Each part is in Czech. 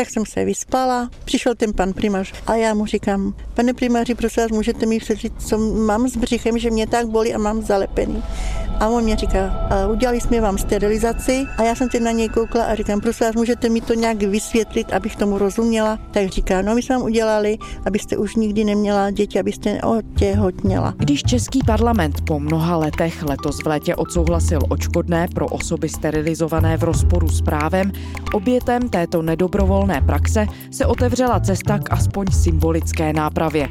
Tak jsem se vyspala, přišel ten pan primář a já mu říkám, pane primáři, prosím vás, můžete mi přečíst, co mám s břichem, že mě tak bolí a mám zalepený. A on mě říká, udělali jsme vám sterilizaci a já jsem teď na něj koukla a říkám, prosím vás, můžete mi to nějak vysvětlit, abych tomu rozuměla. Tak říká, no my jsme vám udělali, abyste už nikdy neměla děti, abyste neotěhotněla. Když Český parlament po mnoha letech letos v létě odsouhlasil očkodné pro osoby sterilizované v rozporu s právem, obětem této nedobrovolné praxe se otevřela cesta k aspoň symbolické nápravě.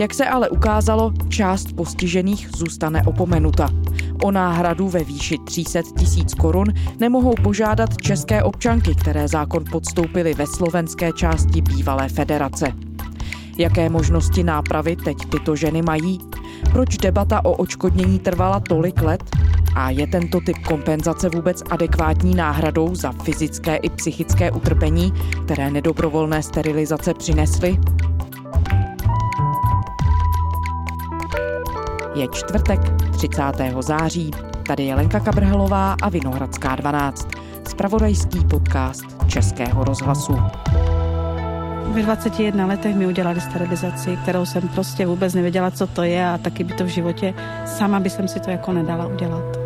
Jak se ale ukázalo, část postižených zůstane opomenuta. O náhradu ve výši 300 tisíc korun nemohou požádat české občanky, které zákon podstoupily ve slovenské části bývalé federace. Jaké možnosti nápravy teď tyto ženy mají? Proč debata o očkodnění trvala tolik let? A je tento typ kompenzace vůbec adekvátní náhradou za fyzické i psychické utrpení, které nedobrovolné sterilizace přinesly? Je čtvrtek 30. září. Tady je Lenka Kabrhelová a Vinohradská 12. Spravodajský podcast Českého rozhlasu. Ve 21 letech mi udělali sterilizaci, kterou jsem prostě vůbec nevěděla, co to je a taky by to v životě sama by jsem si to jako nedala udělat.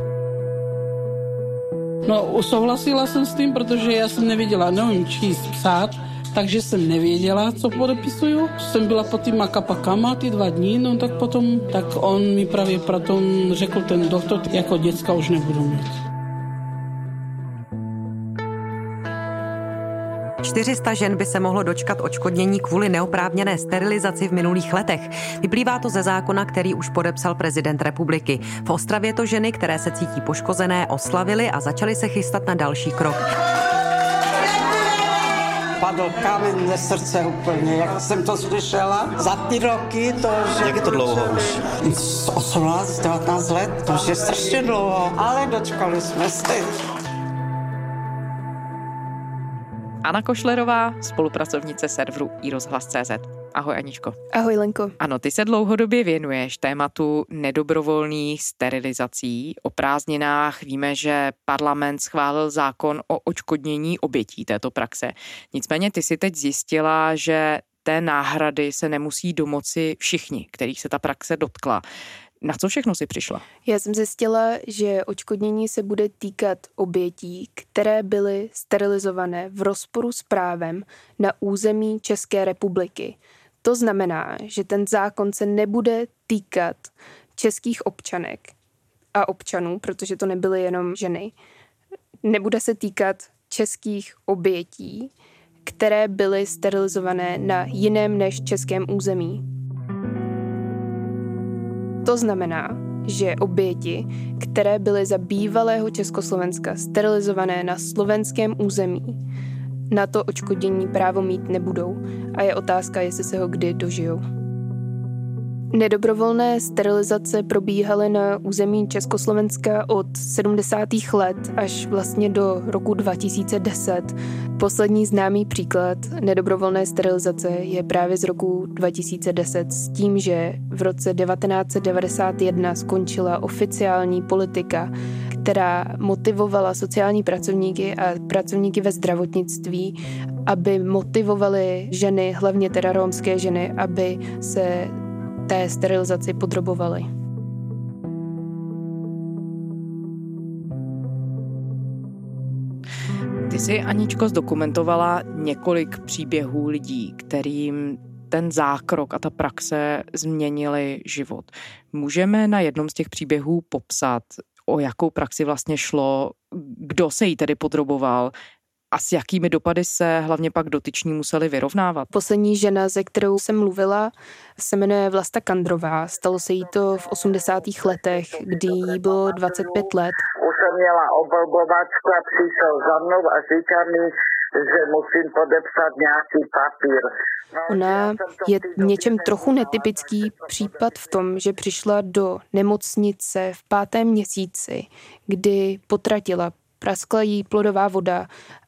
No, souhlasila jsem s tím, protože já jsem nevěděla, nevím číst, psát, takže jsem nevěděla, co podepisuju. Jsem byla pod tým akapakama ty dva dní, no tak potom, tak on mi právě proto řekl ten doktor, jako děcka už nebudu mít. 400 žen by se mohlo dočkat očkodnění kvůli neoprávněné sterilizaci v minulých letech. Vyplývá to ze zákona, který už podepsal prezident republiky. V Ostravě to ženy, které se cítí poškozené, oslavily a začaly se chystat na další krok padl kámen ze srdce úplně, jak jsem to slyšela. Za ty roky to, že... Jak je to dlouho už? 18, 19 let, to už je strašně dlouho, ale dočkali jsme se. Anna Košlerová, spolupracovnice serveru iRozhlas.cz. Ahoj Aničko. Ahoj Lenko. Ano, ty se dlouhodobě věnuješ tématu nedobrovolných sterilizací. O prázdninách víme, že parlament schválil zákon o očkodnění obětí této praxe. Nicméně ty si teď zjistila, že té náhrady se nemusí domoci všichni, kterých se ta praxe dotkla. Na co všechno si přišla? Já jsem zjistila, že očkodnění se bude týkat obětí, které byly sterilizované v rozporu s právem na území České republiky. To znamená, že ten zákon se nebude týkat českých občanek a občanů, protože to nebyly jenom ženy. Nebude se týkat českých obětí, které byly sterilizované na jiném než českém území. To znamená, že oběti, které byly za bývalého Československa sterilizované na slovenském území, na to očkodění právo mít nebudou a je otázka, jestli se ho kdy dožijou. Nedobrovolné sterilizace probíhaly na území Československa od 70. let až vlastně do roku 2010. Poslední známý příklad nedobrovolné sterilizace je právě z roku 2010 s tím, že v roce 1991 skončila oficiální politika, která motivovala sociální pracovníky a pracovníky ve zdravotnictví, aby motivovali ženy, hlavně teda romské ženy, aby se té sterilizaci podrobovali. Ty jsi, Aničko, zdokumentovala několik příběhů lidí, kterým ten zákrok a ta praxe změnili život. Můžeme na jednom z těch příběhů popsat, o jakou praxi vlastně šlo, kdo se jí tedy podroboval, a s jakými dopady se hlavně pak dotyční museli vyrovnávat? Poslední žena, ze kterou jsem mluvila, se jmenuje Vlasta Kandrová. Stalo se jí to v 80. letech, kdy jí bylo 25 let. Už jsem měla oblbovačku a přišel za mnou a říká mi, že musím podepsat nějaký papír. No, Ona je v něčem trochu netypický případ v tom, že přišla do nemocnice v pátém měsíci, kdy potratila praskla jí plodová voda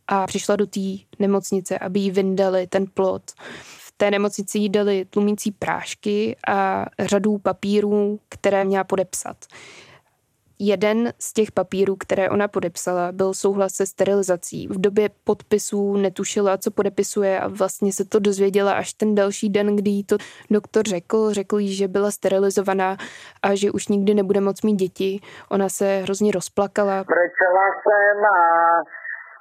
a přišla do té nemocnice, aby jí vyndali ten plod. V té nemocnici jí dali tlumící prášky a řadu papírů, které měla podepsat. Jeden z těch papírů, které ona podepsala, byl souhlas se sterilizací. V době podpisů netušila, co podepisuje a vlastně se to dozvěděla až ten další den, kdy jí to doktor řekl. Řekl jí, že byla sterilizovaná a že už nikdy nebude moc mít děti. Ona se hrozně rozplakala. Brečela jsem a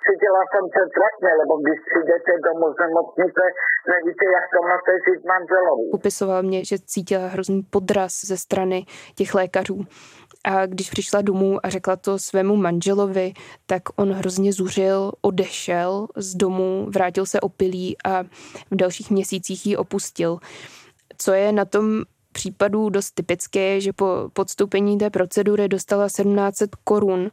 cítila jsem se trapně, lebo když přijdete domů z nemocnice, nevíte, jak to máte žít manželovi. Popisoval mě, že cítila hrozný podraz ze strany těch lékařů. A když přišla domů a řekla to svému manželovi, tak on hrozně zuřil, odešel z domu, vrátil se opilý a v dalších měsících ji opustil. Co je na tom případů dost typické, že po podstoupení té procedury dostala 1700 korun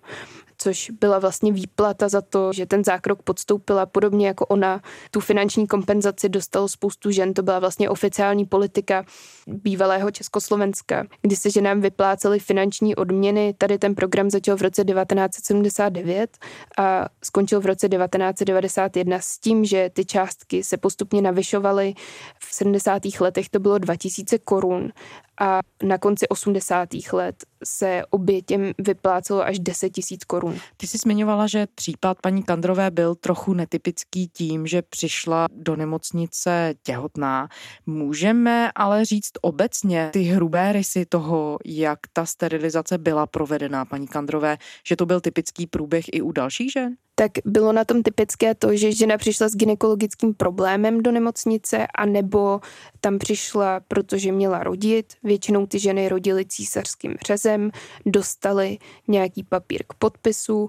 což byla vlastně výplata za to, že ten zákrok podstoupila podobně jako ona. Tu finanční kompenzaci dostalo spoustu žen, to byla vlastně oficiální politika bývalého Československa, kdy se ženám vyplácely finanční odměny. Tady ten program začal v roce 1979 a skončil v roce 1991 s tím, že ty částky se postupně navyšovaly. V 70. letech to bylo 2000 korun a na konci 80. let se obětěm vyplácelo až 10 tisíc korun. Ty jsi zmiňovala, že případ paní Kandrové byl trochu netypický tím, že přišla do nemocnice těhotná. Můžeme ale říct obecně ty hrubé rysy toho, jak ta sterilizace byla provedená paní Kandrové, že to byl typický průběh i u dalších žen? Tak bylo na tom typické to, že žena přišla s gynekologickým problémem do nemocnice a nebo tam přišla, protože měla rodit. Většinou ty ženy rodily císařským řezem, dostali nějaký papír k podpisu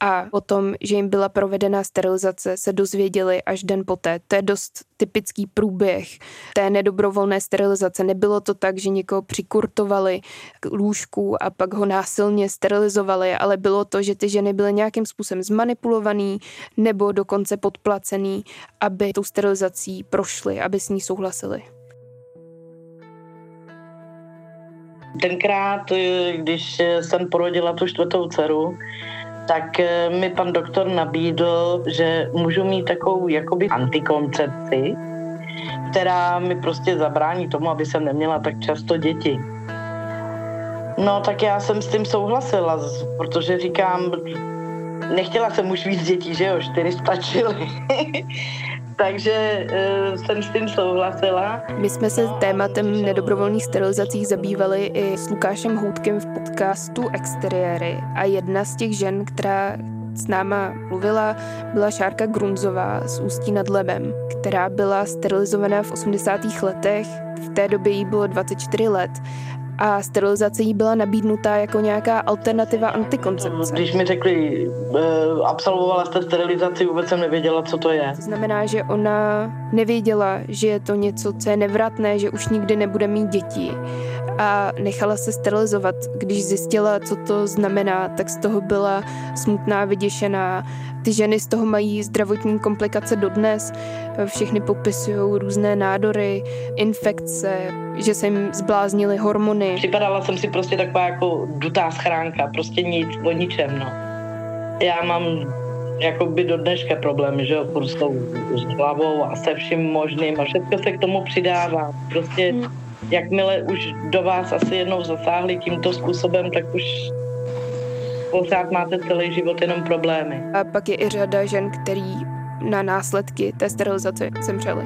a o tom, že jim byla provedena sterilizace, se dozvěděli až den poté. To je dost typický průběh té nedobrovolné sterilizace. Nebylo to tak, že někoho přikurtovali k lůžku a pak ho násilně sterilizovali, ale bylo to, že ty ženy byly nějakým způsobem zmanipulovaný nebo dokonce podplacený, aby tou sterilizací prošly, aby s ní souhlasili. Tenkrát, když jsem porodila tu čtvrtou dceru, tak eh, mi pan doktor nabídl, že můžu mít takovou jakoby antikoncepci, která mi prostě zabrání tomu, aby jsem neměla tak často děti. No tak já jsem s tím souhlasila, protože říkám, nechtěla jsem už víc dětí, že jo, čtyři stačily. takže uh, jsem s tím souhlasila. My jsme se tématem nedobrovolných sterilizací zabývali i s Lukášem Houtkem v podcastu Exteriéry a jedna z těch žen, která s náma mluvila, byla Šárka Grunzová z Ústí nad Lebem, která byla sterilizovaná v 80. letech. V té době jí bylo 24 let a sterilizace jí byla nabídnutá jako nějaká alternativa antikoncepce. Když mi řekli, uh, absolvovala jste sterilizaci, vůbec jsem nevěděla, co to je. To znamená, že ona nevěděla, že je to něco, co je nevratné, že už nikdy nebude mít děti a nechala se sterilizovat. Když zjistila, co to znamená, tak z toho byla smutná, vyděšená. Ty ženy z toho mají zdravotní komplikace dodnes. Všechny popisují různé nádory, infekce, že se jim zbláznily hormony. Připadala jsem si prostě taková jako dutá schránka, prostě nic o ničem, no. Já mám jako by do dneška problémy, že jo, s tou s hlavou a se vším možným a všechno se k tomu přidává. Prostě hmm jakmile už do vás asi jednou zasáhli tímto způsobem, tak už pořád máte celý život jenom problémy. A pak je i řada žen, který na následky té sterilizace zemřely.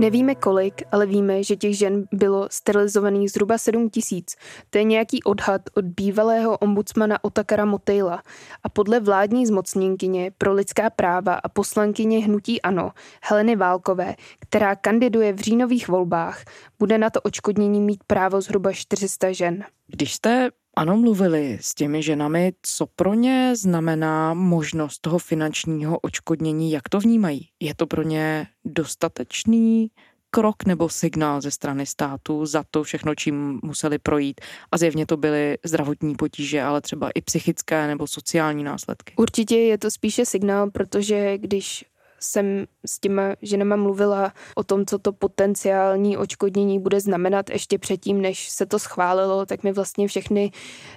Nevíme kolik, ale víme, že těch žen bylo sterilizovaných zhruba 7 tisíc. To je nějaký odhad od bývalého ombudsmana Otakara Motejla. A podle vládní zmocněnkyně pro lidská práva a poslankyně Hnutí Ano, Heleny Válkové, která kandiduje v říjnových volbách, bude na to očkodnění mít právo zhruba 400 žen. Když jste ano, mluvili s těmi ženami, co pro ně znamená možnost toho finančního očkodnění, jak to vnímají? Je to pro ně dostatečný krok nebo signál ze strany státu za to všechno, čím museli projít. A zjevně to byly zdravotní potíže, ale třeba i psychické nebo sociální následky. Určitě je to spíše signál, protože když jsem s těma ženama mluvila o tom, co to potenciální očkodnění bude znamenat ještě předtím, než se to schválilo, tak mi vlastně všechny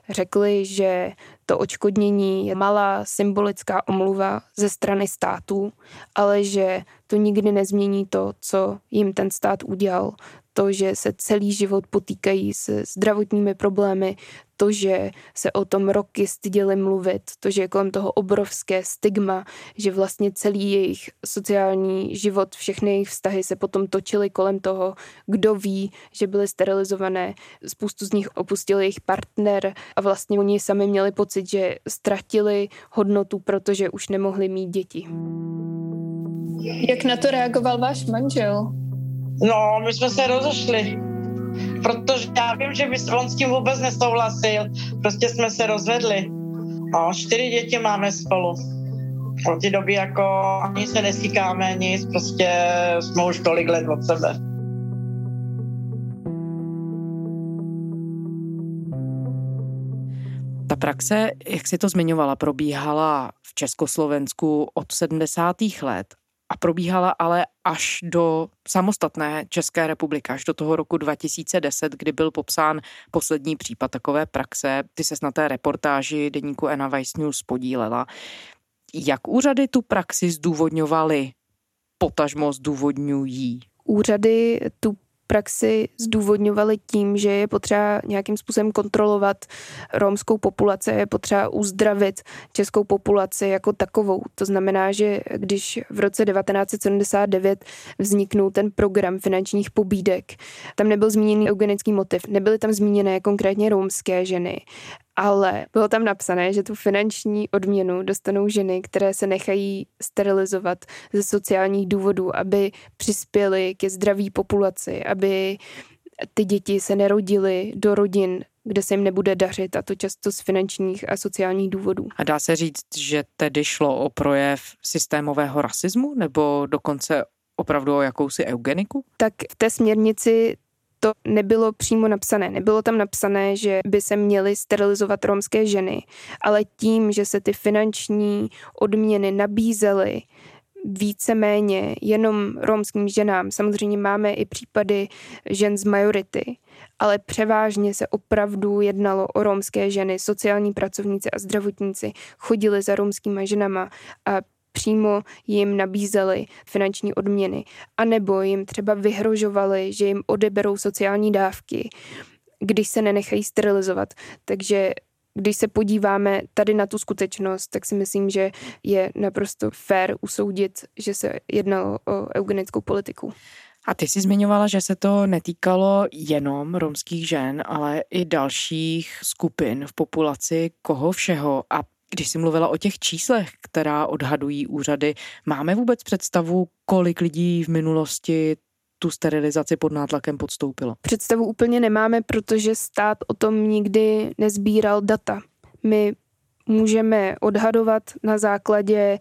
řekli, že to očkodnění je malá symbolická omluva ze strany států, ale že to nikdy nezmění to, co jim ten stát udělal, to, že se celý život potýkají se zdravotními problémy, to, že se o tom roky styděli mluvit, to, že je kolem toho obrovské stigma, že vlastně celý jejich sociální život, všechny jejich vztahy se potom točily kolem toho, kdo ví, že byly sterilizované, spoustu z nich opustil jejich partner a vlastně oni sami měli pocit, že ztratili hodnotu, protože už nemohli mít děti. Jak na to reagoval váš manžel? No, my jsme se rozešli, protože já vím, že by on s tím vůbec nesouhlasil. Prostě jsme se rozvedli. No, čtyři děti máme spolu. Od té doby jako ani se nesíkáme, nic, prostě jsme už tolik let od sebe. Ta praxe, jak si to zmiňovala, probíhala v Československu od 70. let a probíhala ale až do samostatné České republiky, až do toho roku 2010, kdy byl popsán poslední případ takové praxe. Ty se na té reportáži deníku Ena Vice News podílela. Jak úřady tu praxi zdůvodňovaly, potažmo zdůvodňují? Úřady tu praxi zdůvodňovali tím, že je potřeba nějakým způsobem kontrolovat romskou populaci, je potřeba uzdravit českou populaci jako takovou. To znamená, že když v roce 1979 vzniknul ten program finančních pobídek, tam nebyl zmíněný eugenický motiv, nebyly tam zmíněné konkrétně romské ženy, ale bylo tam napsané, že tu finanční odměnu dostanou ženy, které se nechají sterilizovat ze sociálních důvodů, aby přispěly ke zdraví populaci, aby ty děti se nerodily do rodin, kde se jim nebude dařit, a to často z finančních a sociálních důvodů. A dá se říct, že tedy šlo o projev systémového rasismu nebo dokonce opravdu o jakousi eugeniku? Tak v té směrnici to nebylo přímo napsané. Nebylo tam napsané, že by se měly sterilizovat romské ženy, ale tím, že se ty finanční odměny nabízely víceméně jenom romským ženám. Samozřejmě máme i případy žen z majority, ale převážně se opravdu jednalo o romské ženy, sociální pracovníci a zdravotníci chodili za romskými ženama a přímo jim nabízeli finanční odměny, anebo jim třeba vyhrožovali, že jim odeberou sociální dávky, když se nenechají sterilizovat. Takže když se podíváme tady na tu skutečnost, tak si myslím, že je naprosto fér usoudit, že se jednalo o eugenickou politiku. A ty jsi zmiňovala, že se to netýkalo jenom romských žen, ale i dalších skupin v populaci, koho všeho. A když jsi mluvila o těch číslech, která odhadují úřady, máme vůbec představu, kolik lidí v minulosti tu sterilizaci pod nátlakem podstoupilo? Představu úplně nemáme, protože stát o tom nikdy nezbíral data. My můžeme odhadovat na základě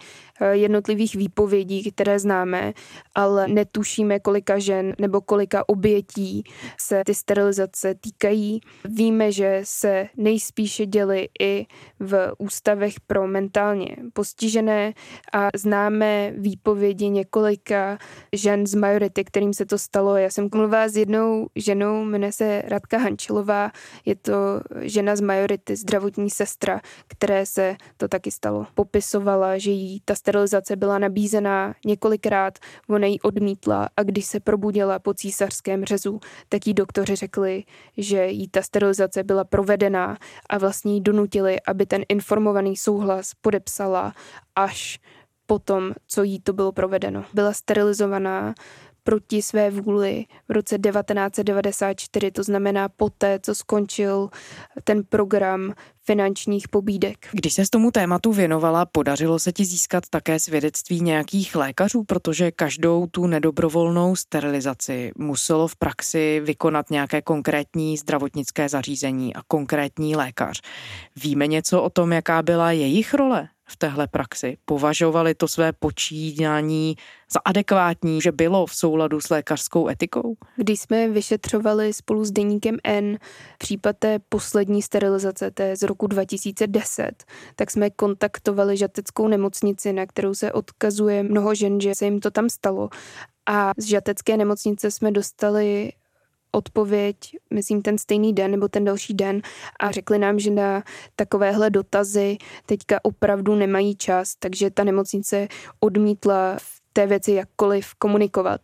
jednotlivých výpovědí, které známe, ale netušíme, kolika žen nebo kolika obětí se ty sterilizace týkají. Víme, že se nejspíše děly i v ústavech pro mentálně postižené a známe výpovědi několika žen z majority, kterým se to stalo. Já jsem mluvila s jednou ženou, jmenuje se Radka Hančilová, je to žena z majority, zdravotní sestra, které se to taky stalo. Popisovala, že jí ta sterilizace byla nabízená několikrát, ona ji odmítla a když se probudila po císařském řezu, tak jí doktoři řekli, že jí ta sterilizace byla provedená a vlastně jí donutili, aby ten informovaný souhlas podepsala až potom, co jí to bylo provedeno. Byla sterilizovaná proti své vůli v roce 1994, to znamená poté, co skončil ten program finančních pobídek. Když se s tomu tématu věnovala, podařilo se ti získat také svědectví nějakých lékařů, protože každou tu nedobrovolnou sterilizaci muselo v praxi vykonat nějaké konkrétní zdravotnické zařízení a konkrétní lékař. Víme něco o tom, jaká byla jejich role v téhle praxi? Považovali to své počínání za adekvátní, že bylo v souladu s lékařskou etikou? Když jsme vyšetřovali spolu s deníkem N případ té poslední sterilizace, té z roku 2010, tak jsme kontaktovali žateckou nemocnici, na kterou se odkazuje mnoho žen, že se jim to tam stalo. A z žatecké nemocnice jsme dostali odpověď, myslím, ten stejný den nebo ten další den a řekli nám, že na takovéhle dotazy teďka opravdu nemají čas, takže ta nemocnice odmítla v té věci jakkoliv komunikovat.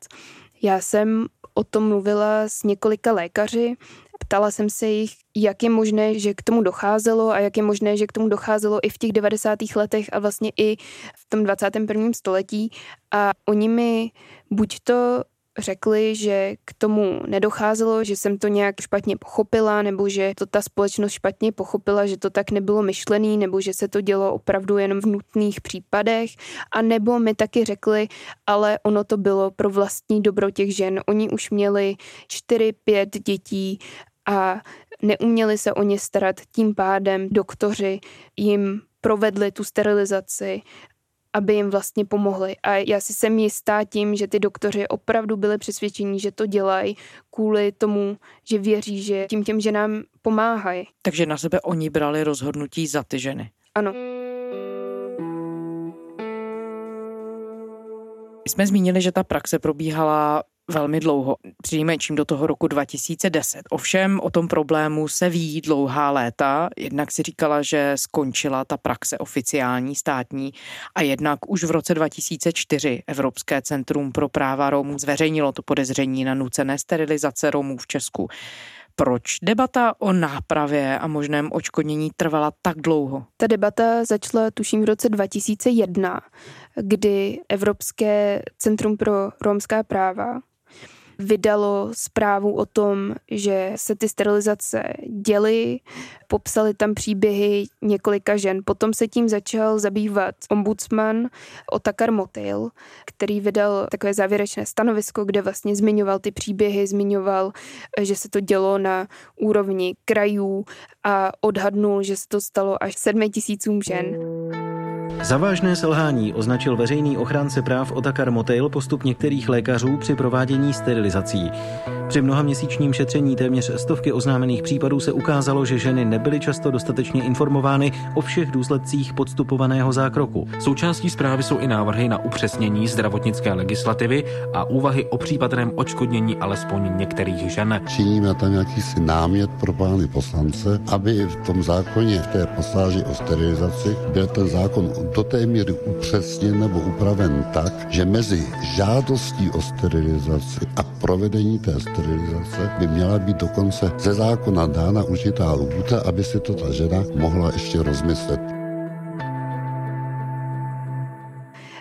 Já jsem o tom mluvila s několika lékaři, ptala jsem se jich, jak je možné, že k tomu docházelo a jak je možné, že k tomu docházelo i v těch 90. letech a vlastně i v tom 21. století. A oni mi buď to řekli, že k tomu nedocházelo, že jsem to nějak špatně pochopila, nebo že to ta společnost špatně pochopila, že to tak nebylo myšlený, nebo že se to dělo opravdu jen v nutných případech. A nebo mi taky řekli, ale ono to bylo pro vlastní dobro těch žen. Oni už měli 4-5 dětí a neuměli se o ně starat. Tím pádem doktoři jim provedli tu sterilizaci aby jim vlastně pomohli. A já si jsem jistá tím, že ty doktoři opravdu byli přesvědčení, že to dělají kvůli tomu, že věří, že tím těm ženám pomáhají. Takže na sebe oni brali rozhodnutí za ty ženy. Ano. Jsme zmínili, že ta praxe probíhala velmi dlouho, přinejmenším do toho roku 2010. Ovšem o tom problému se ví dlouhá léta. Jednak si říkala, že skončila ta praxe oficiální, státní a jednak už v roce 2004 Evropské centrum pro práva Romů zveřejnilo to podezření na nucené sterilizace Romů v Česku. Proč debata o nápravě a možném očkodnění trvala tak dlouho? Ta debata začala tuším v roce 2001, kdy Evropské centrum pro romská práva vydalo zprávu o tom, že se ty sterilizace děly, popsali tam příběhy několika žen. Potom se tím začal zabývat ombudsman Otakar Motil, který vydal takové závěrečné stanovisko, kde vlastně zmiňoval ty příběhy, zmiňoval, že se to dělo na úrovni krajů a odhadnul, že se to stalo až sedmi tisícům žen. Za vážné selhání označil veřejný ochránce práv Otakar Motel postup některých lékařů při provádění sterilizací. Při mnohaměsíčním šetření téměř stovky oznámených případů se ukázalo, že ženy nebyly často dostatečně informovány o všech důsledcích podstupovaného zákroku. Součástí zprávy jsou i návrhy na upřesnění zdravotnické legislativy a úvahy o případném očkodnění alespoň některých žen. Činíme tam jakýsi námět pro pány poslance, aby v tom zákoně, v té pasáži o sterilizaci, byl ten zákon do té míry upřesněn nebo upraven tak, že mezi žádostí o sterilizaci a provedení té sterilizace by měla být dokonce ze zákona dána určitá lhůta, aby si to ta žena mohla ještě rozmyslet.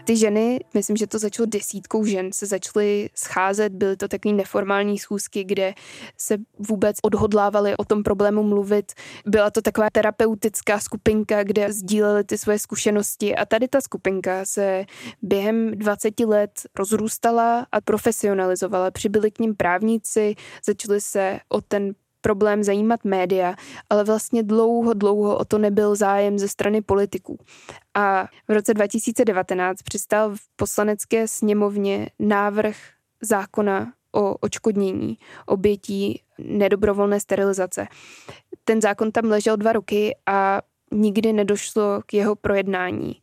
Ty ženy, myslím, že to začalo desítkou žen, se začaly scházet, byly to takové neformální schůzky, kde se vůbec odhodlávali o tom problému mluvit. Byla to taková terapeutická skupinka, kde sdíleli ty svoje zkušenosti a tady ta skupinka se během 20 let rozrůstala a profesionalizovala. Přibyli k ním právníci, začali se o ten problém zajímat média, ale vlastně dlouho, dlouho o to nebyl zájem ze strany politiků. A v roce 2019 přistal v poslanecké sněmovně návrh zákona o očkodnění obětí nedobrovolné sterilizace. Ten zákon tam ležel dva roky a nikdy nedošlo k jeho projednání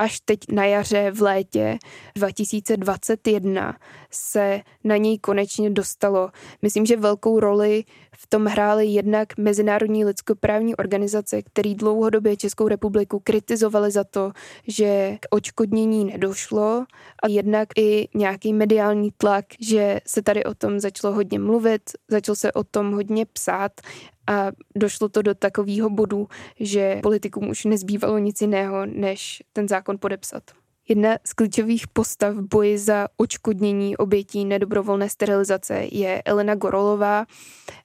až teď na jaře v létě 2021 se na něj konečně dostalo. Myslím, že velkou roli v tom hrály jednak mezinárodní lidskoprávní organizace, které dlouhodobě Českou republiku kritizovali za to, že k očkodnění nedošlo a jednak i nějaký mediální tlak, že se tady o tom začalo hodně mluvit, začalo se o tom hodně psát a došlo to do takového bodu, že politikům už nezbývalo nic jiného, než ten zákon podepsat. Jedna z klíčových postav v boji za očkodnění obětí nedobrovolné sterilizace je Elena Gorolová.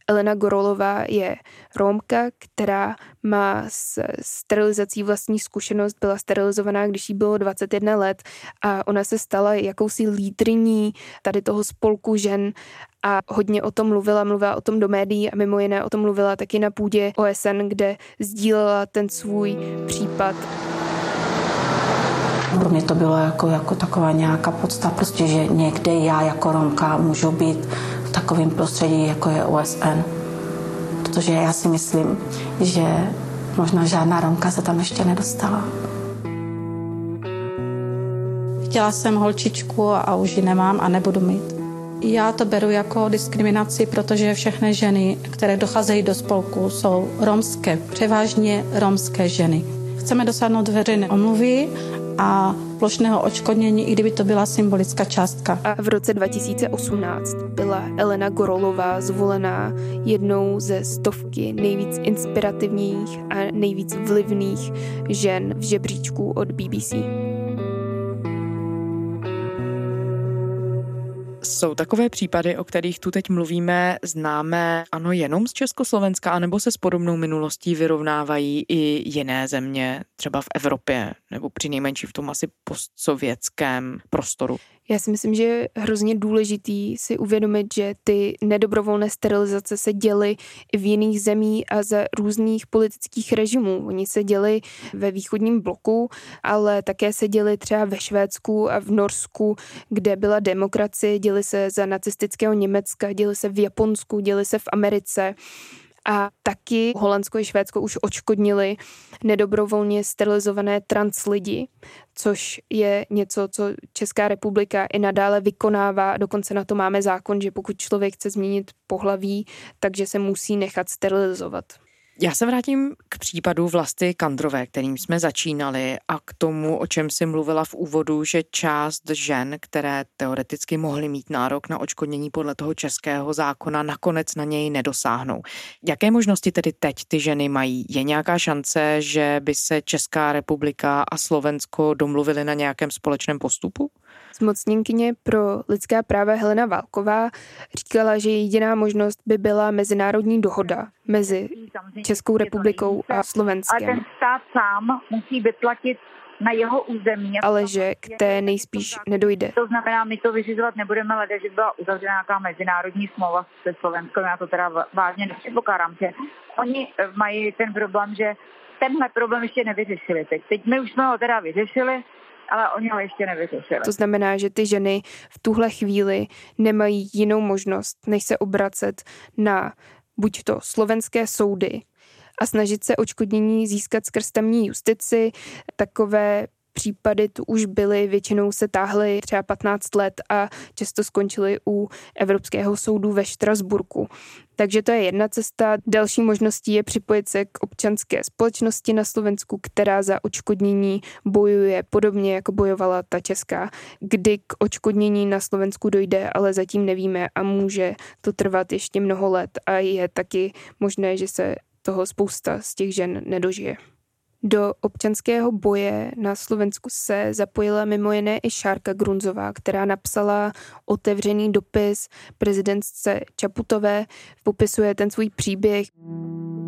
Elena Gorolová je Rómka, která má s sterilizací vlastní zkušenost, byla sterilizovaná, když jí bylo 21 let a ona se stala jakousi lídriní tady toho spolku žen a hodně o tom mluvila, mluvila o tom do médií a mimo jiné o tom mluvila taky na půdě OSN, kde sdílela ten svůj případ. Pro mě to bylo jako, jako taková nějaká podsta, prostě, že někde já jako Romka můžu být v takovém prostředí, jako je OSN. Protože já si myslím, že možná žádná Romka se tam ještě nedostala. Chtěla jsem holčičku a už ji nemám a nebudu mít. Já to beru jako diskriminaci, protože všechny ženy, které docházejí do spolku, jsou romské, převážně romské ženy. Chceme dosáhnout veřejné omluvy a plošného očkodnění, i kdyby to byla symbolická částka. A v roce 2018 byla Elena Gorolová zvolená jednou ze stovky nejvíc inspirativních a nejvíc vlivných žen v žebříčku od BBC. Jsou takové případy, o kterých tu teď mluvíme, známe ano jenom z Československa, anebo se s podobnou minulostí vyrovnávají i jiné země, třeba v Evropě, nebo při nejmenší v tom asi postsovětském prostoru? Já si myslím, že je hrozně důležitý si uvědomit, že ty nedobrovolné sterilizace se děly i v jiných zemí a za různých politických režimů. Oni se děli ve východním bloku, ale také se děli třeba ve Švédsku a v Norsku, kde byla demokracie, děli se za nacistického Německa, děli se v Japonsku, děli se v Americe. A taky Holandsko i Švédsko už očkodnili nedobrovolně sterilizované trans lidi, což je něco, co Česká republika i nadále vykonává. Dokonce na to máme zákon, že pokud člověk chce změnit pohlaví, takže se musí nechat sterilizovat. Já se vrátím k případu Vlasty Kandrové, kterým jsme začínali a k tomu, o čem si mluvila v úvodu, že část žen, které teoreticky mohly mít nárok na očkodnění podle toho českého zákona, nakonec na něj nedosáhnou. Jaké možnosti tedy teď ty ženy mají? Je nějaká šance, že by se Česká republika a Slovensko domluvili na nějakém společném postupu? Zmocněnkyně pro lidská práva Helena Válková říkala, že jediná možnost by byla mezinárodní dohoda mezi Českou republikou a Slovenskem. Ale ten stát sám musí vyplatit na jeho území. Ale že k té nejspíš nedojde. To znamená, my to vyřizovat nebudeme, ale že byla uzavřena nějaká mezinárodní smlouva se Slovenskem. Já to teda vážně nepředpokládám, že oni mají ten problém, že tenhle problém ještě nevyřešili teď. Teď my už jsme ho teda vyřešili, ale oni ho ještě nevyřešili. To znamená, že ty ženy v tuhle chvíli nemají jinou možnost, než se obracet na buď to slovenské soudy a snažit se očkodnění získat skrz tamní justici. Takové případy tu už byly, většinou se táhly třeba 15 let a často skončily u Evropského soudu ve Štrasburku. Takže to je jedna cesta. Další možností je připojit se k občanské společnosti na Slovensku, která za očkodnění bojuje podobně, jako bojovala ta česká. Kdy k očkodnění na Slovensku dojde, ale zatím nevíme a může to trvat ještě mnoho let a je taky možné, že se toho spousta z těch žen nedožije. Do občanského boje na Slovensku se zapojila mimo jiné i Šárka Grunzová, která napsala otevřený dopis prezidentce Čaputové, popisuje ten svůj příběh.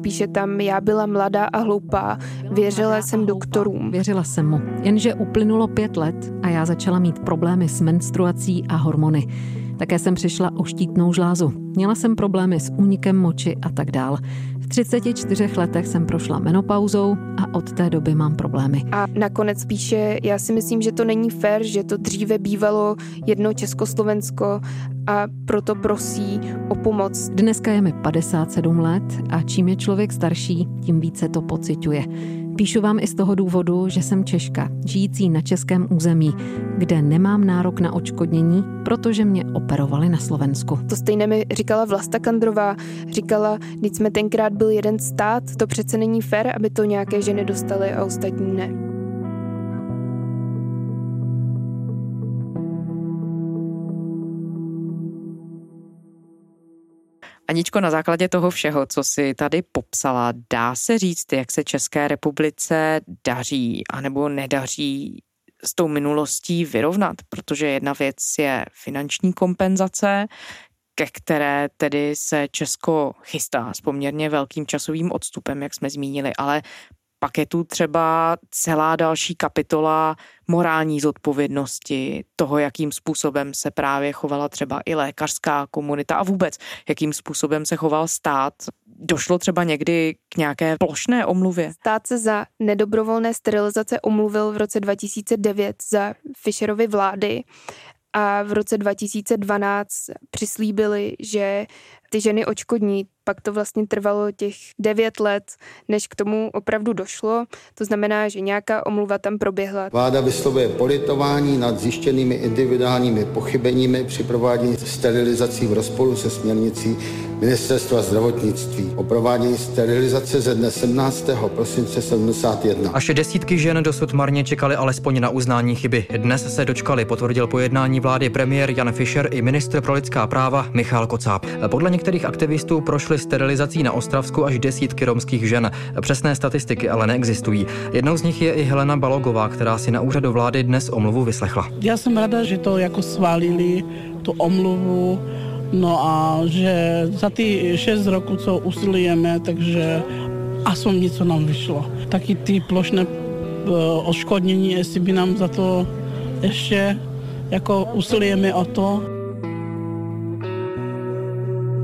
Píše tam, já byla mladá a hloupá, věřila jsem doktorům. Věřila jsem mu, jenže uplynulo pět let a já začala mít problémy s menstruací a hormony. Také jsem přišla o štítnou žlázu. Měla jsem problémy s únikem moči a tak dál. V 34 letech jsem prošla menopauzou a od té doby mám problémy. A nakonec píše, já si myslím, že to není fér, že to dříve bývalo jedno Československo a proto prosí o pomoc. Dneska je mi 57 let a čím je člověk starší, tím více to pociťuje. Píšu vám i z toho důvodu, že jsem Češka, žijící na českém území, kde nemám nárok na očkodnění, protože mě operovali na Slovensku. To stejné mi říkala Vlasta Kandrová. Říkala, když jsme tenkrát byl jeden stát, to přece není fér, aby to nějaké ženy dostaly a ostatní ne. Aničko, na základě toho všeho, co si tady popsala, dá se říct, jak se České republice daří anebo nedaří s tou minulostí vyrovnat, protože jedna věc je finanční kompenzace, ke které tedy se Česko chystá s poměrně velkým časovým odstupem, jak jsme zmínili, ale pak je tu třeba celá další kapitola morální zodpovědnosti, toho, jakým způsobem se právě chovala třeba i lékařská komunita a vůbec, jakým způsobem se choval stát. Došlo třeba někdy k nějaké plošné omluvě? Stát se za nedobrovolné sterilizace omluvil v roce 2009 za Fischerovy vlády a v roce 2012 přislíbili, že ty ženy očkodní pak to vlastně trvalo těch devět let, než k tomu opravdu došlo. To znamená, že nějaká omluva tam proběhla. Vláda vyslovuje politování nad zjištěnými individuálními pochybeními při provádění sterilizací v rozporu se směrnicí Ministerstva zdravotnictví o provádění sterilizace ze dne 17. prosince 71. Až desítky žen dosud marně čekali alespoň na uznání chyby. Dnes se dočkali, potvrdil pojednání vlády premiér Jan Fischer i ministr pro lidská práva Michal Kocáb. Podle některých aktivistů prošly sterilizací na Ostravsku až desítky romských žen. Přesné statistiky ale neexistují. Jednou z nich je i Helena Balogová, která si na úřadu vlády dnes omluvu vyslechla. Já jsem ráda, že to jako svalili, tu omluvu, No a že za ty 6 roků, co usilujeme, takže aspoň něco nám vyšlo. Taky ty plošné eh, odškodnění, jestli by nám za to ještě jako usilujeme o to,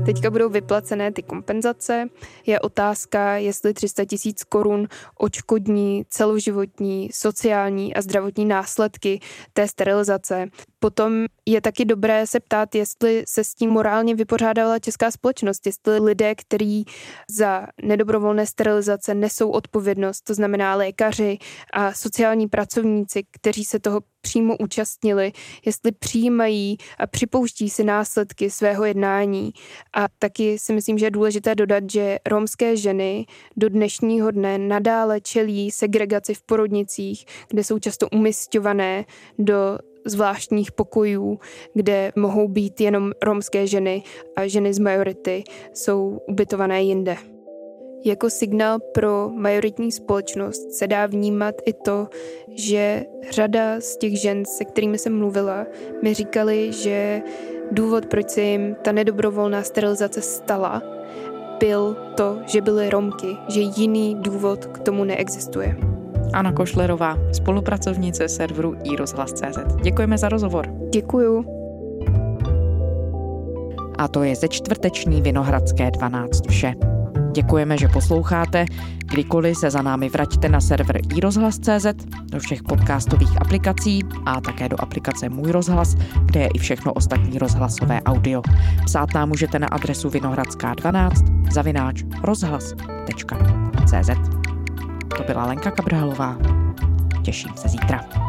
Teďka budou vyplacené ty kompenzace. Je otázka, jestli 300 tisíc korun očkodní celoživotní, sociální a zdravotní následky té sterilizace. Potom je taky dobré se ptát, jestli se s tím morálně vypořádala česká společnost, jestli lidé, kteří za nedobrovolné sterilizace nesou odpovědnost, to znamená lékaři a sociální pracovníci, kteří se toho přímo účastnili, jestli přijímají a připouští si následky svého jednání. A taky si myslím, že je důležité dodat, že romské ženy do dnešního dne nadále čelí segregaci v porodnicích, kde jsou často umistované do zvláštních pokojů, kde mohou být jenom romské ženy a ženy z majority jsou ubytované jinde. Jako signál pro majoritní společnost se dá vnímat i to, že řada z těch žen, se kterými jsem mluvila, mi říkali, že důvod, proč se jim ta nedobrovolná sterilizace stala, byl to, že byly Romky, že jiný důvod k tomu neexistuje. Anna Košlerová, spolupracovnice serveru iRozhlas.cz. Děkujeme za rozhovor. Děkuju. A to je ze čtvrteční Vinohradské 12 vše. Děkujeme, že posloucháte. Kdykoliv se za námi vraťte na server iRozhlas.cz, do všech podcastových aplikací a také do aplikace Můj rozhlas, kde je i všechno ostatní rozhlasové audio. Psát nám můžete na adresu vinohradská12 zavináč rozhlas.cz. To byla Lenka Kabrhalová. Těším se zítra.